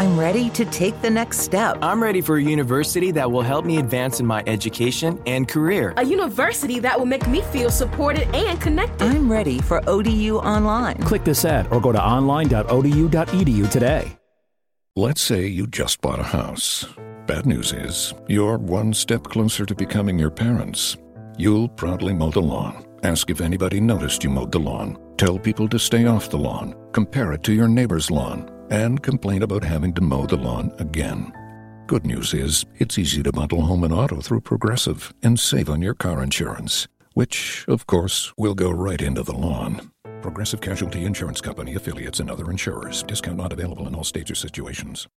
I'm ready to take the next step. I'm ready for a university that will help me advance in my education and career. A university that will make me feel supported and connected. I'm ready for ODU Online. Click this ad or go to online.odu.edu today. Let's say you just bought a house. Bad news is, you're one step closer to becoming your parents. You'll proudly mow the lawn, ask if anybody noticed you mowed the lawn, tell people to stay off the lawn, compare it to your neighbor's lawn and complain about having to mow the lawn again. Good news is, it's easy to bundle home and auto through Progressive and save on your car insurance, which, of course, will go right into the lawn. Progressive Casualty Insurance Company affiliates and other insurers. Discount not available in all states or situations.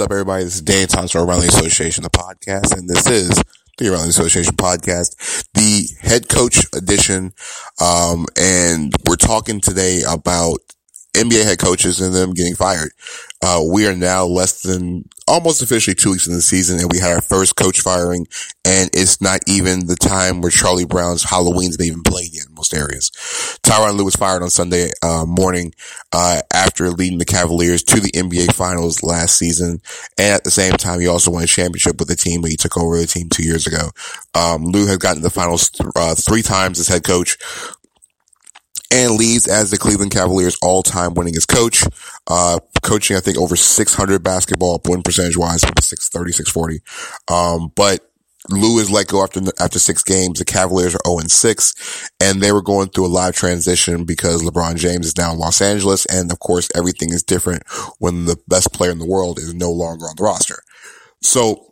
What's up, everybody? This is Dan Thompson from Rally Association, the podcast, and this is the Rally Association podcast, the head coach edition. Um, and we're talking today about NBA head coaches and them getting fired. Uh, we are now less than almost officially two weeks in the season and we had our first coach firing and it's not even the time where Charlie Brown's Halloween's been even played yet most areas. Tyronn Lue's fired on Sunday, uh, morning, uh, after leading the Cavaliers to the NBA finals last season. And at the same time, he also won a championship with the team when he took over the team two years ago. Um, Lue has gotten the finals, th- uh, three times as head coach and leads as the Cleveland Cavaliers all-time winningest coach. Uh, coaching, I think, over 600 basketball win percentage wise, 630, 640. Um, but Lue is let go after, after six games. The Cavaliers are 0 and 6 and they were going through a live transition because LeBron James is now in Los Angeles. And of course, everything is different when the best player in the world is no longer on the roster. So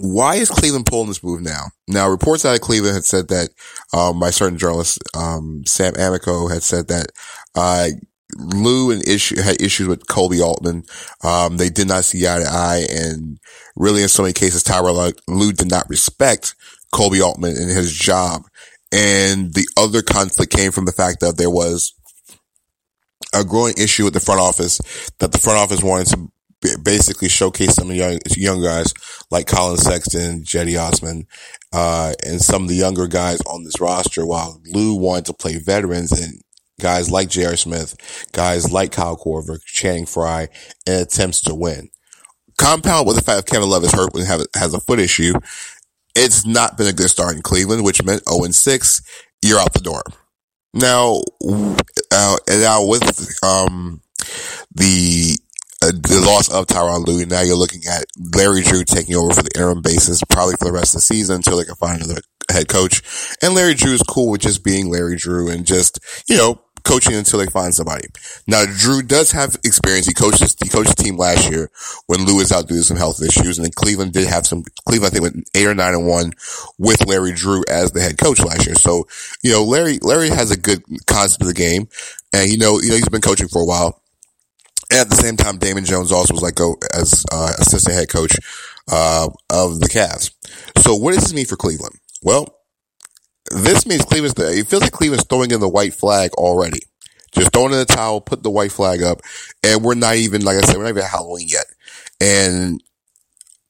why is Cleveland pulling this move now? Now, reports out of Cleveland had said that, um, by certain journalists, um, Sam Amico had said that, uh, Lue and issue had issues with Koby Altman. Um, they did not see eye to eye, and really, in so many cases, Tyronn Lue did not respect Koby Altman and his job. And the other conflict came from the fact that there was a growing issue with the front office that the front office wanted to basically showcase some of the young, young guys like Colin Sexton, Cedi Osman, uh, and some of the younger guys on this roster while Lue wanted to play veterans and guys like J.R. Smith, guys like Kyle Korver, Channing Frye, and attempts to win. Compound with the fact that Kevin Love is hurt and has a foot issue. It's not been a good start in Cleveland, which meant 0 and 6. You're out the door. Now, uh, now with, um, the uh, the loss of Tyronn Lue. Now you're looking at Larry Drew taking over for the interim basis, probably for the rest of the season until they can find another head coach. And Larry Drew is cool with just being Larry Drew and just, you know, coaching until they find somebody. Now, Drew does have experience. He coaches, he coached the team last year when Lue was out due to some health issues, and then Cleveland did have some. Cleveland, I think, went eight or nine and one with Larry Drew as the head coach last year. So, you know, Larry Larry has a good concept of the game, and you know, you know, he's been coaching for a while. And at the same time, Damon Jones also was let go as uh, assistant head coach uh, of the Cavs. So, what does this mean for Cleveland? Well, this means Cleveland's. It feels like Cleveland's throwing in the white flag already. Just throwing in the towel, put the white flag up, and we're not even, like I said, we're not even Halloween yet. And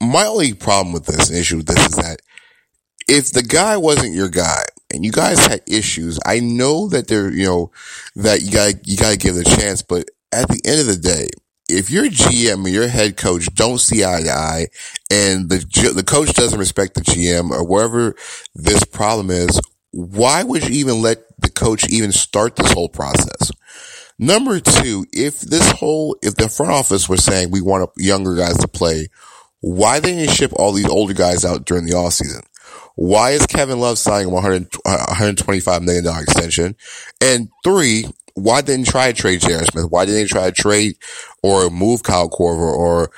my only problem with this issue with this is that if the guy wasn't your guy and you guys had issues, I know that there, you know, that you got you got to give it a chance, but at the end of the day, if your GM or your head coach don't see eye to eye and the, the coach doesn't respect the GM or wherever this problem is, why would you even let the coach even start this whole process? Number two, if this whole, if the front office was saying we want younger guys to play, why didn't you ship all these older guys out during the off season? Why is Kevin Love signing a $125 million extension? And three, why didn't try to trade J.R. Smith? Why didn't you try to trade or move Kyle Korver or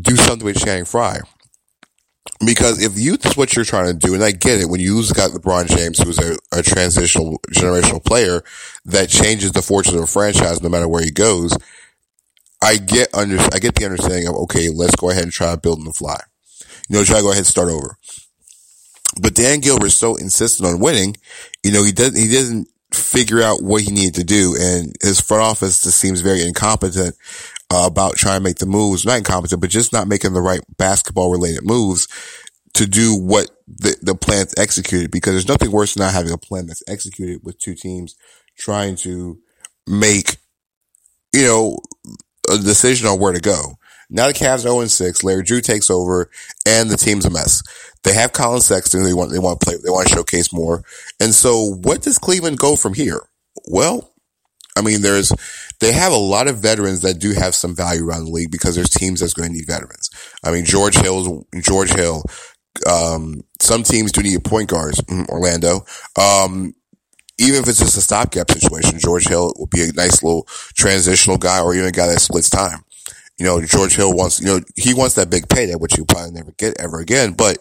do something with Channing Frye? Because if youth is what you're trying to do, and I get it, when you lose got LeBron James, who's a, a transitional generational player that changes the fortunes of a franchise no matter where he goes, I get under, I get the understanding of, okay, let's go ahead and try to build on the fly. You know, try to go ahead and start over. But Dan Gilbert's so insistent on winning, you know, he doesn't, he doesn't figure out what he needed to do. And his front office just seems very incompetent uh, about trying to make the moves, not incompetent, but just not making the right basketball related moves to do what the, the plan's executed because there's nothing worse than not having a plan that's executed with two teams trying to make, you know, a decision on where to go. Now the Cavs are 0 6. Larry Drew takes over and the team's a mess. They have Colin Sexton. They want, they want to play, they want to showcase more. And so what does Cleveland go from here? Well, I mean, there's, they have a lot of veterans that do have some value around the league because there's teams that's going to need veterans. I mean, George Hill, George Hill, um, some teams do need point guards, mm, Orlando. Um, even if it's just a stopgap situation, George Hill will be a nice little transitional guy or even a guy that splits time. You know, George Hill wants, you know, he wants that big payday, which he'll probably never get ever again, but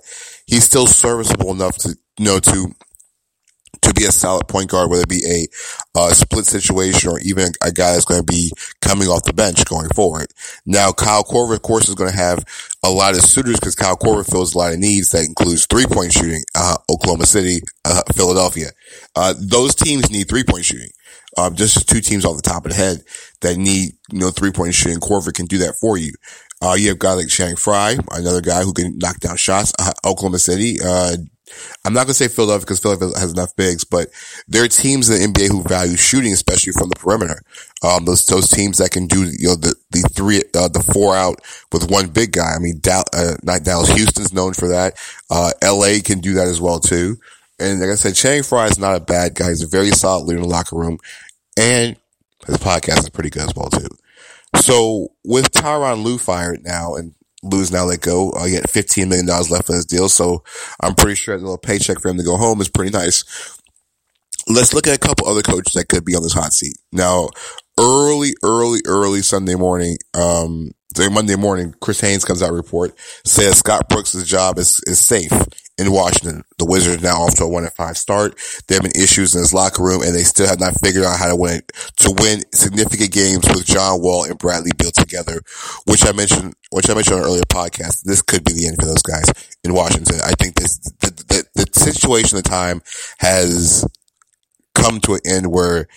he's still serviceable enough to, you know, to to be a solid point guard, whether it be a uh, split situation or even a guy that's going to be coming off the bench going forward. Now, Kyle Korver, of course, is going to have a lot of suitors because Kyle Korver fills a lot of needs that includes three point shooting, uh, Oklahoma City, uh, Philadelphia. Uh, those teams need three point shooting. Um, just two teams off the top of the head that need, you know, three point shooting. Korver can do that for you. Uh, you have guys like Channing Frye, another guy who can knock down shots. Uh, Oklahoma City, uh, I'm not going to say Philadelphia because Philadelphia has enough bigs, but there are teams in the NBA who value shooting, especially from the perimeter. Um, those, those teams that can do, you know, the, the three, uh, the four out with one big guy. I mean, Dal- uh, not Dallas, Houston's known for that. Uh, LA can do that as well too. And like I said, Channing Frye is not a bad guy. He's a very solid leader in the locker room and his podcast is pretty good as well too. So with Tyronn Lue fired now and Lue's now let go. Uh, had $15 million left on his deal. So I'm pretty sure the little paycheck for him to go home is pretty nice. Let's look at a couple other coaches that could be on this hot seat. Now, early, early, early Sunday morning, um, Monday morning, Chris Haynes comes out report says Scott Brooks' job is, is safe in Washington. The Wizards now off to a one and five start. There have been issues in his locker room and they still have not figured out how to win, to win significant games with John Wall and Bradley Beal together, which I mentioned, which I mentioned on an earlier podcast. This could be the end for those guys in Washington. I think this, the, the, the situation, the time has come to an end where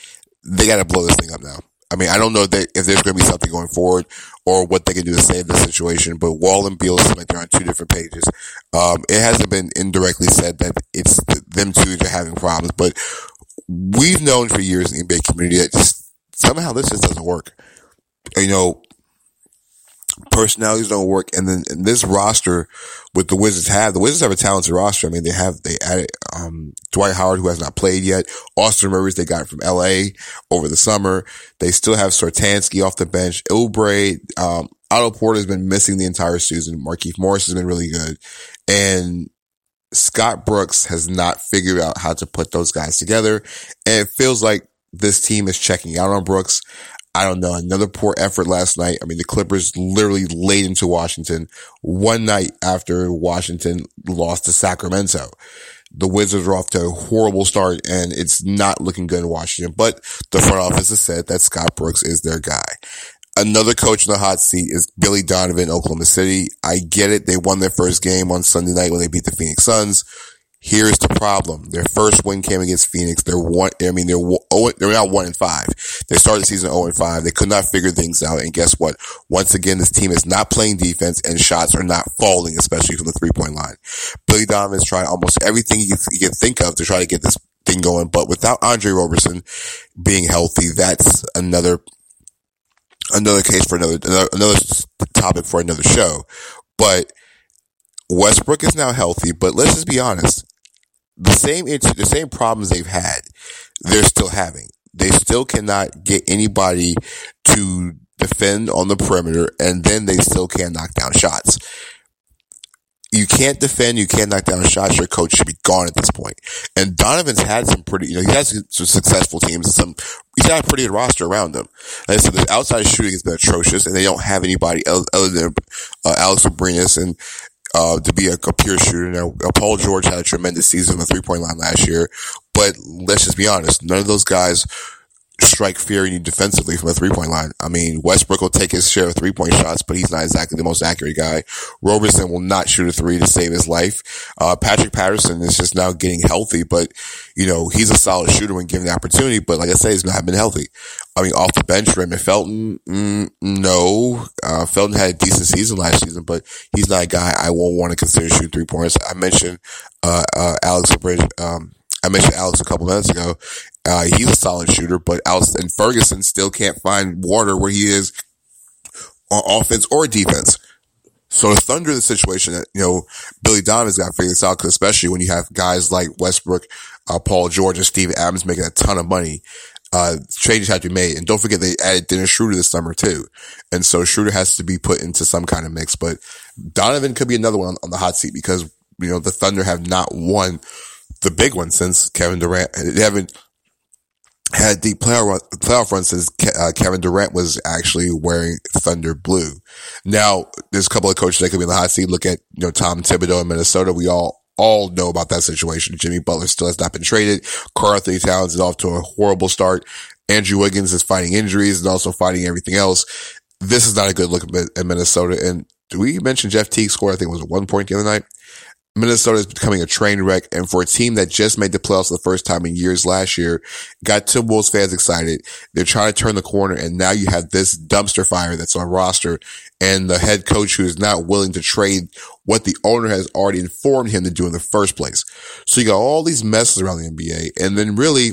they got to blow this thing up now. I mean, I don't know that if there's going to be something going forward or what they can do to save the situation, but Wall and Beal seem like they're on two different pages. Um, it hasn't been indirectly said that it's them two that are having problems, but we've known for years in the NBA community that just somehow this just doesn't work. You know, personalities don't work. And then in this roster with the Wizards have, the Wizards have a talented roster. I mean, they have, they added, um, Dwight Howard, who has not played yet. Austin Rivers, they got from LA over the summer. They still have Satoransky off the bench. Oubre, um, Otto Porter has been missing the entire season. Markieff Morris has been really good. And Scott Brooks has not figured out how to put those guys together. And it feels like this team is checking out on Brooks. I don't know, another poor effort last night. I mean, the Clippers literally laid into Washington one night after Washington lost to Sacramento. The Wizards are off to a horrible start and it's not looking good in Washington, but the front office has said that Scott Brooks is their guy. Another coach in the hot seat is Billy Donovan, Oklahoma City. I get it. They won their first game on Sunday night when they beat the Phoenix Suns. Here's the problem. Their first win came against Phoenix. They're one, I mean, they're, oh, they're now one and five. They started the season 0 and five. They could not figure things out. And guess what? Once again, this team is not playing defense and shots are not falling, especially from the three point line. Billy Donovan is trying almost everything you can think of to try to get this thing going. But without Andre Roberson being healthy, that's another, another case for another, another, another topic for another show. But Westbrook is now healthy, but let's just be honest the same the same problems they've had, they're still having. They still cannot get anybody to defend on the perimeter, and then they still can't knock down shots. You can't defend, you can't knock down shots. Your coach should be gone at this point. And Donovan's had some pretty, you know, he has some successful teams and some, he's got a pretty good roster around him. Like I said, the outside shooting has been atrocious, and they don't have anybody other than uh, Alex Abrines and uh, to be a, a, pure shooter. Now, uh, Paul George had a tremendous season on the three point line last year, but let's just be honest, none of those guys strike fear you defensively from a three point line. I mean, Westbrook will take his share of three point shots, but he's not exactly the most accurate guy. Roberson will not shoot a three to save his life. Uh, Patrick Patterson is just now getting healthy, but you know, he's a solid shooter when given the opportunity, but like I say, he's not been healthy. I mean, off the bench, Raymond Felton, mm, no. Uh, Felton had a decent season last season, but he's not a guy I won't want to consider shooting three pointers. I mentioned, uh, uh, Alex Bridge, um, I mentioned Alex a couple minutes ago. Uh, he's a solid shooter, but Alex and Ferguson still can't find water where he is on offense or defense. So the Thunder, the situation that, you know, Billy Donovan's got to figure this out, cause especially when you have guys like Westbrook, uh, Paul George and Steve Adams making a ton of money, uh, changes have to be made. And don't forget they added Dennis Schroeder this summer too. And so Schroeder has to be put into some kind of mix, but Donovan could be another one on, on the hot seat because, you know, the Thunder have not won the big one since Kevin Durant. They haven't had deep playoff playoff run since uh, Kevin Durant was actually wearing Thunder blue. Now, there's a couple of coaches that could be in the hot seat. Look at, you know, Tom Thibodeau in Minnesota. We all, all know about that situation. Jimmy Butler still has not been traded. Karl-Anthony Towns is off to a horrible start. Andrew Wiggins is fighting injuries and also fighting everything else. This is not a good look at Minnesota. And we mentioned Jeff Teague scored, I think it was a one point the other night. Minnesota is becoming a train wreck. And for a team that just made the playoffs for the first time in years last year, got Timberwolves fans excited. They're trying to turn the corner. And now you have this dumpster fire that's on roster and the head coach who is not willing to trade what the owner has already informed him to do in the first place. So you got all these messes around the NBA. And then really,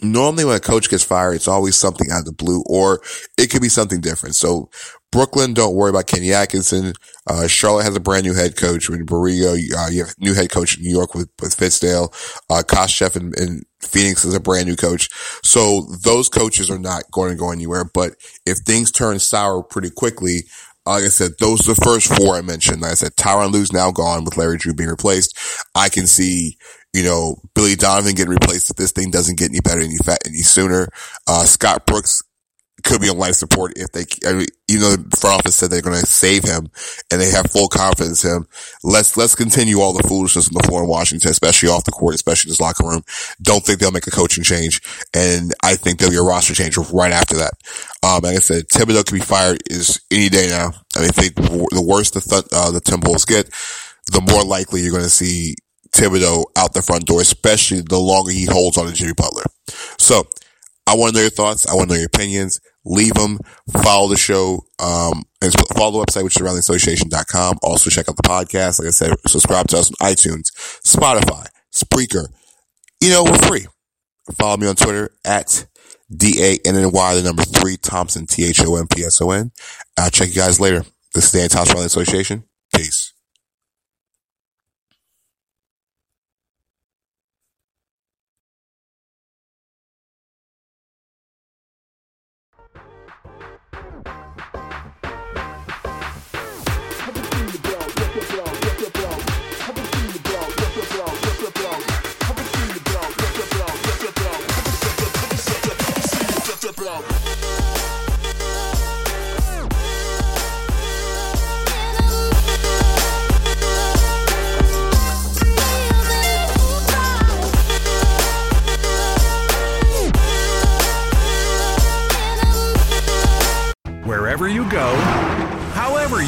normally when a coach gets fired, it's always something out of the blue or it could be something different. So Brooklyn, don't worry about Kenny Atkinson. Uh, Charlotte has a brand new head coach with Borrego. Uh, you have new head coach in New York with, with Fizdale. Uh, Kokoskov in, in Phoenix is a brand new coach. So those coaches are not going to go anywhere. But if things turn sour pretty quickly, like I said, those are the first four I mentioned. Like I said, Tyronn Lue's now gone with Larry Drew being replaced. I can see, you know, Billy Donovan getting replaced if this thing doesn't get any better any, any sooner. Uh, Scott Brooks could be on life support if they, I mean, you know, the front office said they're going to save him and they have full confidence in him. Let's, let's continue all the foolishness on the floor in Washington, especially off the court, especially in this locker room. Don't think they'll make a coaching change. And I think there'll be a roster change right after that. Um, like I said, Thibodeau can be fired is any day now. I think the worse the, th- uh, the Timberwolves get, the more likely you're going to see Thibodeau out the front door, especially the longer he holds on to Jimmy Butler. So I want to know your thoughts. I want to know your opinions leave them, follow the show, um, and follow the website, which is the RallyAssociation.com. Also check out the podcast. Like I said, subscribe to us on iTunes, Spotify, Spreaker. You know, we're free. Follow me on Twitter at D-A-N-N-Y, the number three, Thompson, T-H-O-M-P-S-O-N. I'll check you guys later. This is Anti Rally Association. Peace.